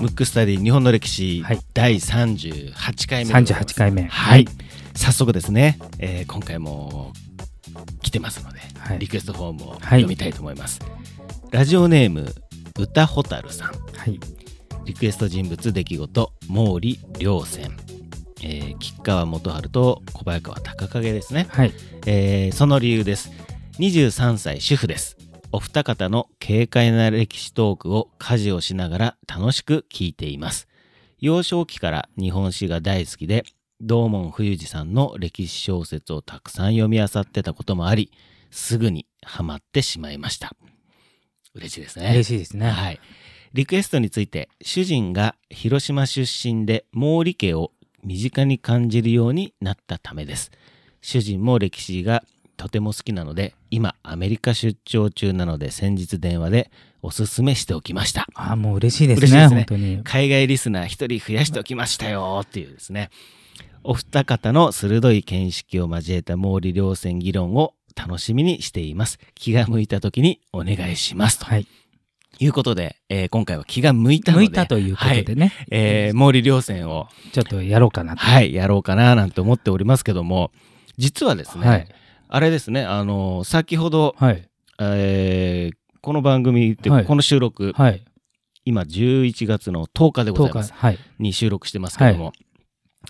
ムックスタディ日本の歴史、はい。第38回目でございます。38回目。はい、早速ですね、えー今回も来てますので、はい。リクエストフォームをはい。読みたいと思います、ラジオネーム歌ほたるさん。はい。リクエスト人物出来事毛利良泉、えー吉川元春と小早川隆景ですね、はい。えーその理由です。23歳主婦ですお二方の軽快な歴史トークを家事をしながら楽しく聞いています幼少期から日本史が大好きで道門冬治さんの歴史小説をたくさん読み漁ってたこともありすぐにハマってしまいました嬉しいですね嬉しいですねはい。リクエストについて、主人が広島出身で毛利家を身近に感じるようになったためです。主人も歴史がとても好きなので、今アメリカ出張中なので先日電話でおすすめしておきました。あもう嬉しいですねですね本当に海外リスナー一人増やしておきましたよっていうですね。お二方の鋭い見識を交えた毛利両線議論を楽しみにしています。気が向いた時にお願いします。とはいいうことで、えー今回は気が向いたので。向いたということでね、えー毛利良線を、ちょっとやろうかなとはい、やろうかななんて思っておりますけども、実はですね、はいあれですね、あの先ほど、はい。えーこの番組って、はい。この収録、はい。今11月の10日でござい10ます。日はい。に収録してますけども、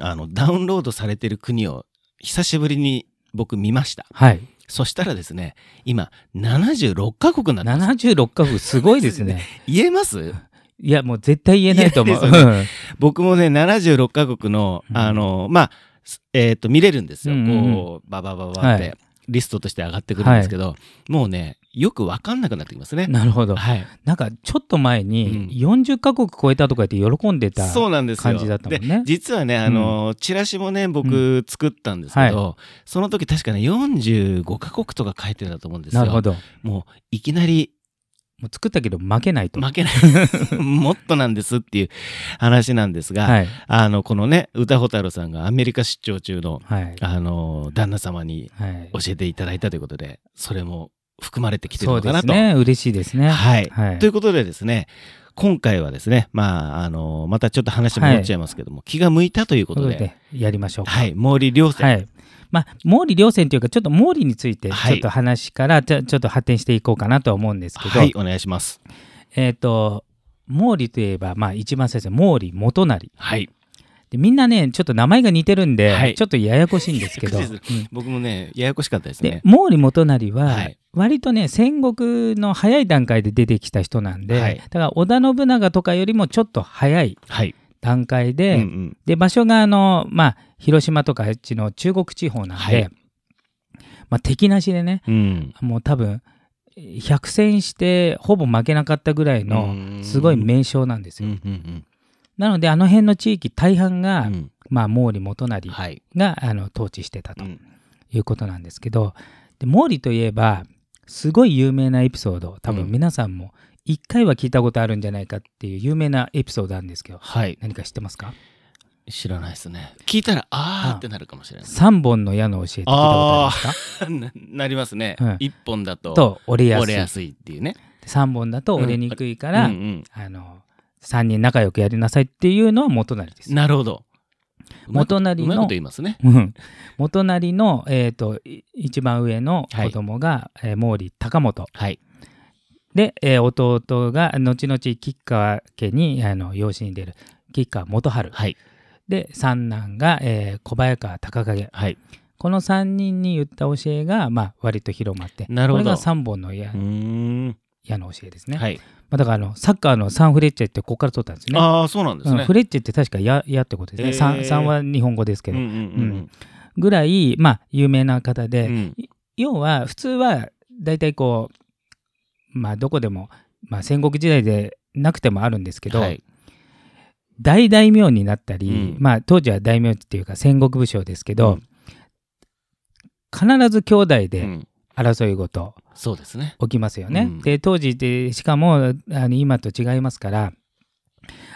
あの、ダウンロードされてる国を久しぶりに僕見ました。はい。そしたらですね、今76カ国になってます。76カ国すごいですね。言えます？いやもう絶対言えないと思う。言えない僕もね76カ国のうん。あのまあすえっ、と見れるんですよ、うんうんうん。こうババババって、はいリストとして上がってくるんですけど、もうねよく分かんなくなってきますね。なるほど。はい、なんかちょっと前に40カ国超えたとか言って喜んでたそうなんですよ。感じだったもんね。で実はねあの、チラシもね僕作ったんですけど、その時確かね45カ国とか書いてたと思うんですよ。なるほど。もういきなりもう作ったけど負けないと。負けない。もっとなんですっていう話なんですが、はい。あのこのね歌ほたるさんがアメリカ出張中のはい。あの旦那様にはい。教えていただいたということでそれも含まれてきてるそうでのかなと。すね。嬉しいですね。はい、はい。ということでですね今回はですねまああのまたちょっと話戻っちゃいますけども、気が向いたということで。でやりましょうか。はい。毛利良泉、はい。まあ、毛利良泉というか、ちょっと毛利について、はいちょっと話から、ちょちょっと発展していこうかなとは思うんですけど、はいお願いします。えっ、と、毛利といえば、まあ、一番最初、毛利元就。はいでみんなね、ちょっと名前が似てるんで、はいちょっとややこしいんですけど、うん僕もねややこしかったですでね。毛利元就は、はい割とね戦国の早い段階で出てきた人なんで、はいだから織田信長とかよりもちょっと早いはい。段階で、うんうん。で場所があの、まあ、広島とかあっちの中国地方なんで、はい。まあ、敵なしでねうん。もう多分100戦してほぼ負けなかったぐらいのすごい名将なんですよ。うんうんなのであの辺の地域大半が、うんうん。まあ、毛利元就はい。があの統治してたとうん。いうことなんですけど、で毛利といえばすごい有名なエピソード多分うん。皆さんも一回は聞いたことあるんじゃないかっていう有名なエピソードなんですけどはい。何か知ってますか？知らないですね。聞いたらあーってなるかもしれない。三本の矢の教えって聞いたことありますか？な なりますねうん。一本だとと折れやすい折れやすいっていうね。3本だと折れにくいから、うんうんあの3人仲良くやりなさいっていうのは元就です。なるほど。元就のうまいこと言いますね。うん元就の、えー、とい一番上の子供が、えー毛利高元はい。で、えー弟が後々吉川家にあの養子に出る吉川元春、はい。で三男が、えー小早川隆景はい。この3人に言った教えが、まあ、割と広まってなるほどこれが3本の矢。矢の教えですね。はい。まあ、だからあのサッカーのサンフレッチェってここから取ったんですね。ああ、そうなんですねうんフ。レッチェって確か矢矢ってことですね。へー三三は日本語ですけど、うんうんうんぐらい、まあ、有名な方で、うんうん。要は普通は大体こう、まあ、どこでも、まあ、戦国時代でなくてもあるんですけど、はい。大大名になったり、うん。まあ、当時は大名っていうか戦国武将ですけど、うん。必ず兄弟うでん。争い事そうですね。起きますよね。うん。で当時でしかもあの今と違いますから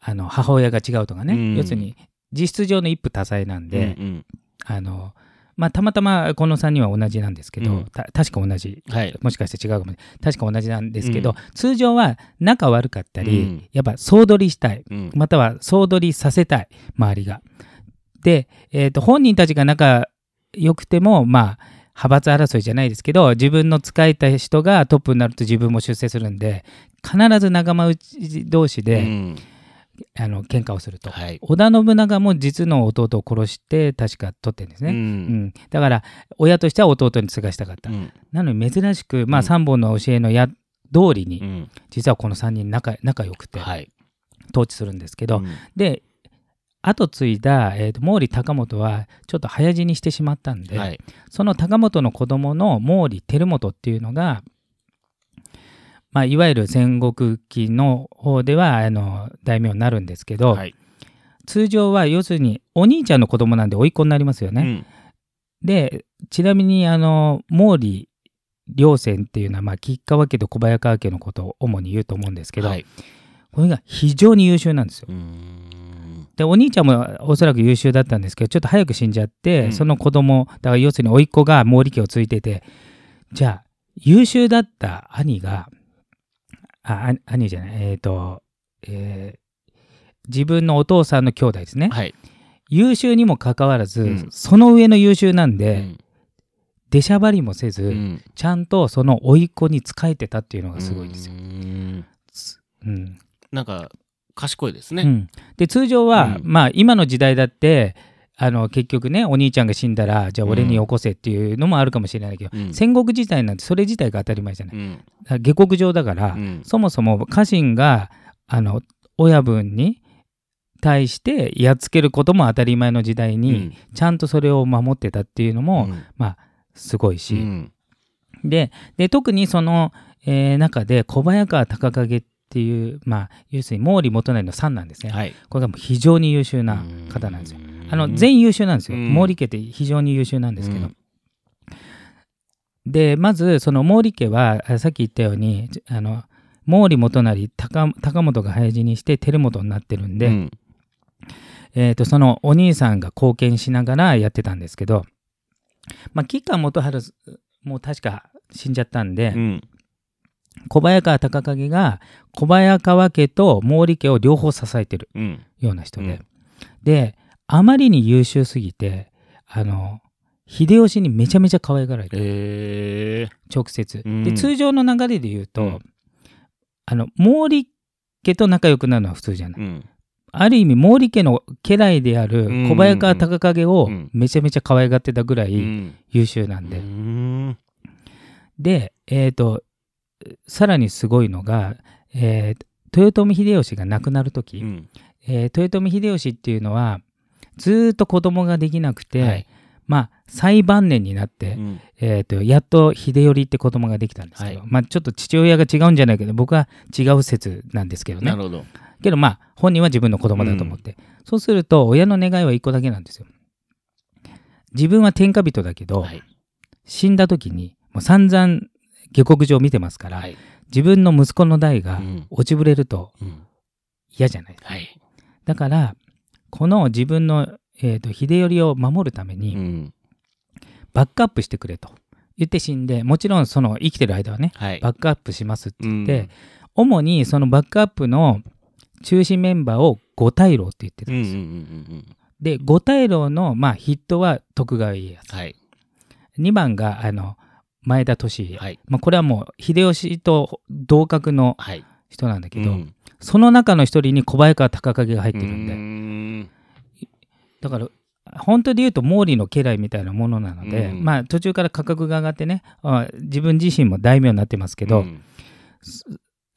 あの母親が違うとかね、うん。要するに実質上の一夫多妻なんで、うん。あのまあ、たまたまこの3人は同じなんですけど、うん。た確か同じ。はい。もしかして違うかも。しれない確か同じなんですけど、うん。通常は仲悪かったり、うん。やっぱ総取りしたい。うん。または総取りさせたい。周りが。で、えー、と本人たちが仲良くてもまあ派閥争いじゃないですけど自分の仕えた人がトップになると自分も出世するんで必ず仲間内同士で、うんあの喧嘩をすると。はい。織田信長も実の弟を殺して確か取ってるんですうね。うんん。だから親としては弟に継がしたかった。うんなのに珍しく、まあ、うん三本の教えのや通りに、うん。実はこの3人仲仲良くてはい。統治するんですけど、うんで後継いだ、えーと毛利高元はちょっと早死にしてしまったんで、はい。その高元の子供の毛利輝元っていうのが、まあ、いわゆる戦国期の方ではあの大名になるんですけど、はい。通常は要するにお兄ちゃんの子供なんで甥っ子になりますよね。うんでちなみにあの毛利両専っていうのは、まあ、吉川家と小早川家のことを主に言うと思うんですけど、はい。これが非常に優秀なんですよ。でお兄ちゃんもおそらく優秀だったんですけどちょっと早く死んじゃって、うんその子供だから要するに甥っ子が毛利家を継いでてじゃあ優秀だった兄がああ兄じゃない。えっ、と、えー自分のお父さんの兄弟ですね、はい。優秀にもかかわらず、うん。その上の優秀なんで、うん。出しゃばりもせず、うん。ちゃんとその甥っ子に仕えてたっていうのがすごいですよ。うーん。うん。なんか、賢いですね。うん、で通常は、うん。まあ今の時代だってあの結局ねお兄ちゃんが死んだらじゃあ俺によこせっていうのもあるかもしれないけど、うん戦国時代なんてそれ自体が当たり前じゃない。うん。下克上だから、うんそもそも家臣があの親分に対してやっつけることも当たり前の時代に、ちゃんとそれを守ってたっていうのも、うんまあすごいし、うんでで特にその、えー中で小早川隆景っていう、まあ、要するに毛利元就の三なんですね、はい。これがもう非常に優秀な方なんですよ。うん。あの全員優秀なんですよ、うん。毛利家って非常に優秀なんですけど、うん。でまずその毛利家はあさっき言ったようにあの毛利元就高高本が早死にして輝元になってるんで、うん。えー、とそのお兄さんが貢献しながらやってたんですけど、まあ、吉川元春もう確か死んじゃったんで、うん。小早川隆景が小早川家と毛利家を両方支えてるうん。ような人で、うん。であまりに優秀すぎてあの秀吉にめちゃめちゃ可愛がられてえ直接、うん。で通常の流れで言うと、うん。あの毛利家と仲良くなるのは普通じゃない、ーうん。ある意味毛利家の家来である小早川隆景をうん。めちゃめちゃ可愛がってたぐらういん。優秀なんで、うん。でえっ、とさらにすごいのが、えー豊臣秀吉が亡くなる時、うん。えー豊臣秀吉っていうのはずーっと子供ができなくて、はい。まあ最晩年になって、うん。えー、とやっと秀頼って子供ができたんですけど、はい。まあちょっと父親が違うんじゃないけど僕は違う説なんですけどね。なるほど。けどまあ本人は自分の子供だと思って、そうすると親の願いは一個だけなんですよ。自分は天下人だけど、はい。死んだ時にもう散々下克上見てますから、はい。自分の息子の代がうん。落ちぶれるとうん。嫌じゃないですか。はい。だからこの自分の、えー、と秀頼を守るためうにん。バックアップしてくれと。言って死んでもちろんその生きてる間はねはい。バックアップしますって言って、うん。主にそのバックアップの中心メンバーを五大老って言ってたうんんうんうですよ。ん。で五大老の、まあ、筆頭は徳川家康、はい。2番があの前田利家、はい。まあ、これはもう秀吉と同格のはい人なんだけど、うん。その中の一人に小早川隆景が入ってるんで、うん。だから本当で言うと毛利の家来みたいなものなので、うん。まあ途中から価格が上がってねあ自分自身も大名になってますけど、うん。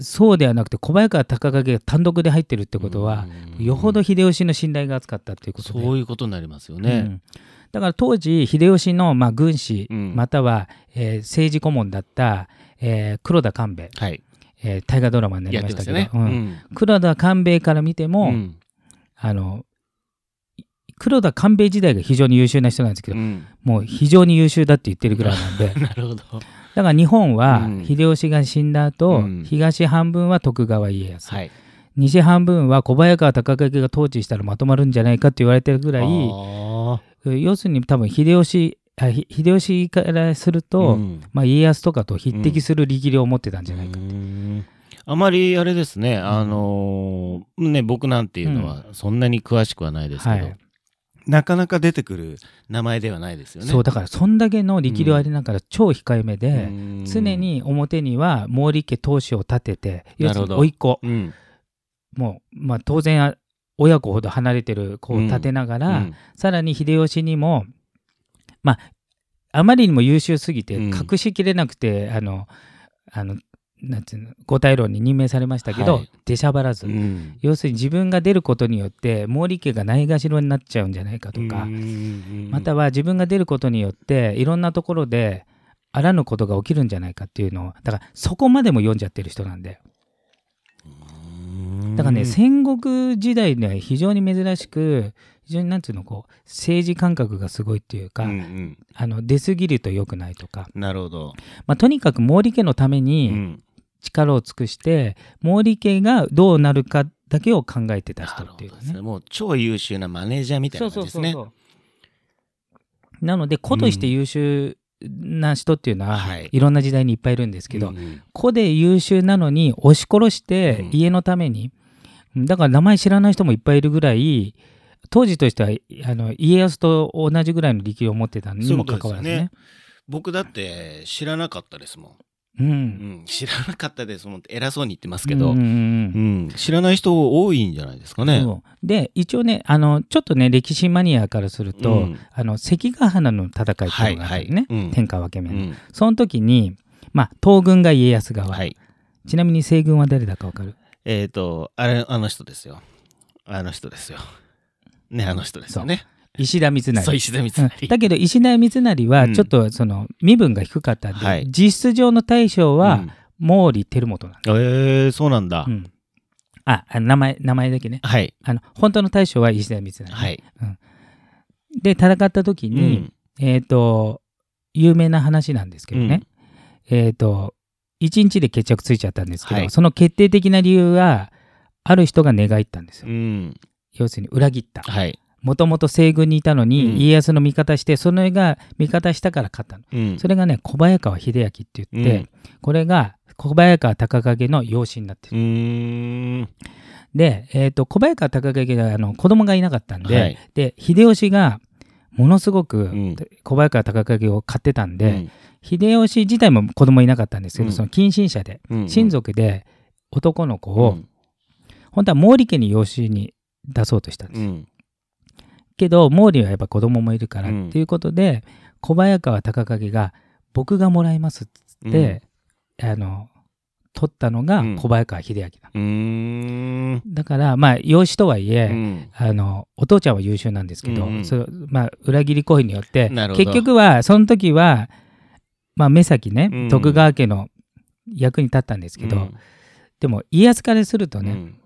そうではなくて小早川隆景が単独で入ってるってことは、うん。よほど秀吉の信頼が厚かったっていうことで。そういうことになりますようね。ん。だから当時秀吉のまあ軍師、うん。または、えー政治顧問だった、えー黒田官兵衛、はい。えー大河ドラマになりましたけど、ね。うん。黒田官兵衛から見ても、うん。あの黒田官兵衛時代が非常に優秀な人なんですけど、うん。もう非常に優秀だって言ってるぐらいなんで。なるほど。だから日本はうん。秀吉が死んだ後、うん。東半分は徳川家康、はい。西半分は小早川隆景が統治したらまとまるんじゃないかって言われてるぐらいあ要するに多分秀吉秀吉からすると、うん。まあ、家康とかと匹敵する力量を持ってたんじゃないか、うんあまりあれですね、あのーね、僕なんていうのはそんなに詳しくはないですけど、はい。なかなか出てくる名前ではないですよね。そうだからそんだけの力量ありながら超控えめで、うん。常、に表には毛利家当主を立てて要するに甥っ子。うん。もう、まあ、当然あ親子ほど離れてる子を立てながら、うん。さらに秀吉にもまああまりにも優秀すぎてうん。隠しきれなくて、あのあのなんていうの五大老に任命されましたけど、はい。出しゃばらず、うん。要するに自分が出ることによって毛利家がないがしろになっちゃうんじゃないかとか、うんまたは自分が出ることによっていろんなところであらぬことが起きるんじゃないかっていうのをだからそこまでも読んじゃってる人なんでだからね戦国時代では非常に珍しく非常になんていうのこう政治感覚がすごいっていうか、うんうん。あの出過ぎると良くないとか、なるほど。まあ、とにかく毛利家のためうにん力を尽くして、毛利家がどうなるかだけを考えてた人っていうかねね。もう超優秀なマネージャーみたいな感じですね。うなので子として優秀な人っていうのは、はいい、ろんな時代にいっぱいいるんですけど、うんうん子で優秀なのに押し殺してうん家のために、だから名前知らない人もいっぱいいるぐらい当時としてはあの家康と同じぐらいの力量を持ってたにもかかわらずね。僕だって知らなかったですもん。ううん。ん、知らなかったですもん偉そうに言ってますけど、うんうん知らない人多いんじゃないですかね。で一応ねあのちょっとね歴史マニアからすると、うん。あの関ヶ原の戦いっていうのがあるね、はいはい。うん。天下分け目の、うん。その時に、まあ、東軍が家康側、はい。ちなみに西軍は誰だか分かる？えっ、と、あれ、あの人ですよ。あの人ですよ。ね、あの人ですよね。石田三成。そう、石田三うん。成。だけど石田三成はちょっとその身分が低かったんで、はい。実質上の大将は毛利輝元なんだ、うん、えー、そうなんだ。うん。ああ名前名前だけね。はい。あの本当の大将は石田三成、はい。で戦った時うに、ん。えっ、と有名な話なんですけどね、えっ、と1日で決着ついちゃったんですけど、はい。その決定的な理由はある人が寝返ったんですよ、うん。要するに裏切った。はい。もともと西軍にいたのに、うん。家康の味方してその絵が味方したから勝ったの。うん。それがね小早川秀明って言って、うん。これが小早川隆景の養子になってうる。で、えー、と小早川隆景はあの子供がいなかったんで,、はい。で秀吉がものすごくん。小早川隆景を買ってたんで、うん。秀吉自体も子供いなかったんですけど、うん。その近親者で、うん。親族で男の子を、うん。本当は毛利家に養子に出そうとしたんです、うん。けど毛利はやっぱ子供もいるから、うん。っていうことで小早川隆景が僕がもらいますっつって、あの取ったのがうん。小早川秀明だ、うん。だからまあ養子とはいえ、うん。あのお父ちゃんは優秀なんですけど、うんうん。それまあ、裏切り行為によって結局はその時は、まあ、目先ね、うん。徳川家の役に立ったんですけど、うん。でも家康からするとね、うん。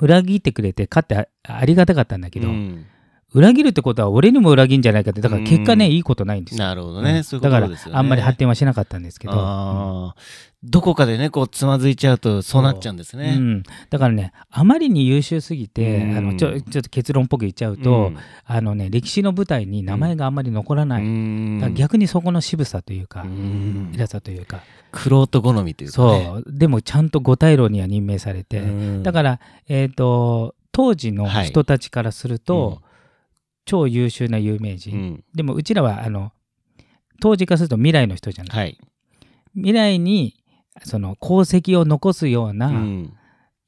裏切ってくれて勝ってあありがたかったんだけど、うん裏切るってことは俺にも裏切んじゃないかってだから結果ね、うん。いいことないんですよ。なるほどね。うん。そういうこだからとですよね。あんまり発展はしなかったんですけど、あー。どこかでね、こう、つまずいちゃうと、そうなっちゃうんですね。うん、だからねあまりに優秀すぎて、うん。あのちょちょっと結論っぽく言っちゃうと、あのね歴史の舞台に名前があんまり残らうない、ん、だから逆にそこの渋さというか、うん。偉さというか、くろ好みというか、ね。そう。でもちゃんと五大老には任命されて、うん。だから、えー、と当時の人たちからすると、超優秀な有名う人、ん。でもうちらはあの当時からすると未来の人じゃない、はい。未来にその功績を残すよううなん。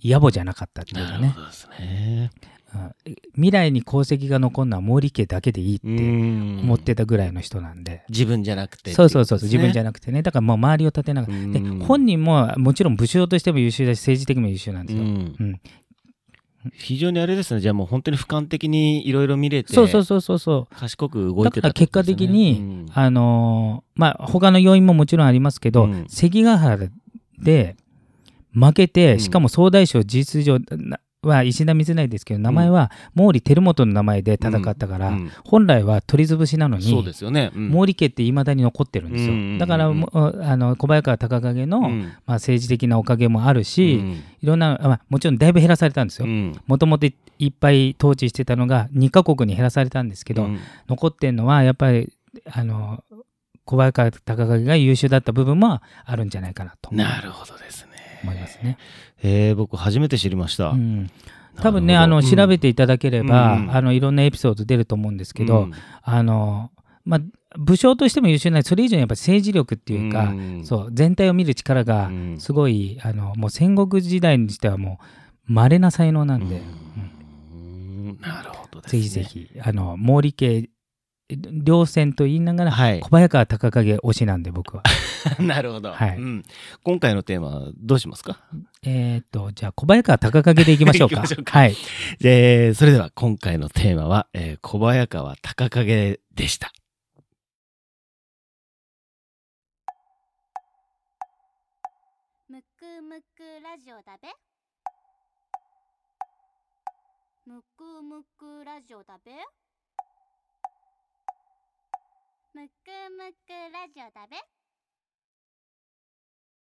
野暮じゃなかったっていうかね。なるほ、どですね。うん。未来に功績が残るのは毛利家だけでいいって思思ってたぐらいの人なんで、自分じゃなくてそうそうそうそう自分じゃななくてね。だからもう周りを立てながら、で本人ももちろん武将としても優秀だし政治的にも優秀なんですよ、うん非常にあれですね。じゃあもう本当に俯瞰的にいろいろ見れてそうそうそうそうそう。賢く動いだてたってから結果的に、うん。あのーまあ他の要因ももちろんありますけど、うん。関ヶ原で負けて、うん。しかも総大将事実上なは石田三成ですけど名前は毛利輝元の名前で戦ったから、うん本来は取り潰しなのにそうですよね、うん。毛利家っていまだに残ってるんですよ、だからあの小早川隆景の、うん。まあ、政治的なおかげもあるし、うん。いろんな、あまあ、もちろんだいぶ減らされたんですよ。うん。もともといっぱい統治してたのが2カ国に減らされたんですけど、うん。残ってんのはやっぱりあの小早川隆景が優秀だった部分もあるんじゃないかなと。なるほどですね。思いますね。えー、僕初めて知りました。うん、多分ねあの調べていただければ、うん。あのいろんなエピソード出ると思うんですけど、うん。あのまあ武将としても優秀なそれ以上にやっぱ政治力っていうか、うん。そう全体を見る力がうん。すごい、あのもう戦国時代にしてはもう稀な才能なんで、うん。なるほどですね。ぜひぜひあの毛利家両戦と言いながら、はい小早川隆景推しなんで僕は。なるほど、はいうん。今回のテーマはどうしますか？えっとじゃあ小早川隆景でいきましょうか。行きましょうかはい。えーそれでは今回のテーマは、えー小早川隆景でした。むくむくラジオだべむくむくラジオだべむくむくラジオだべ。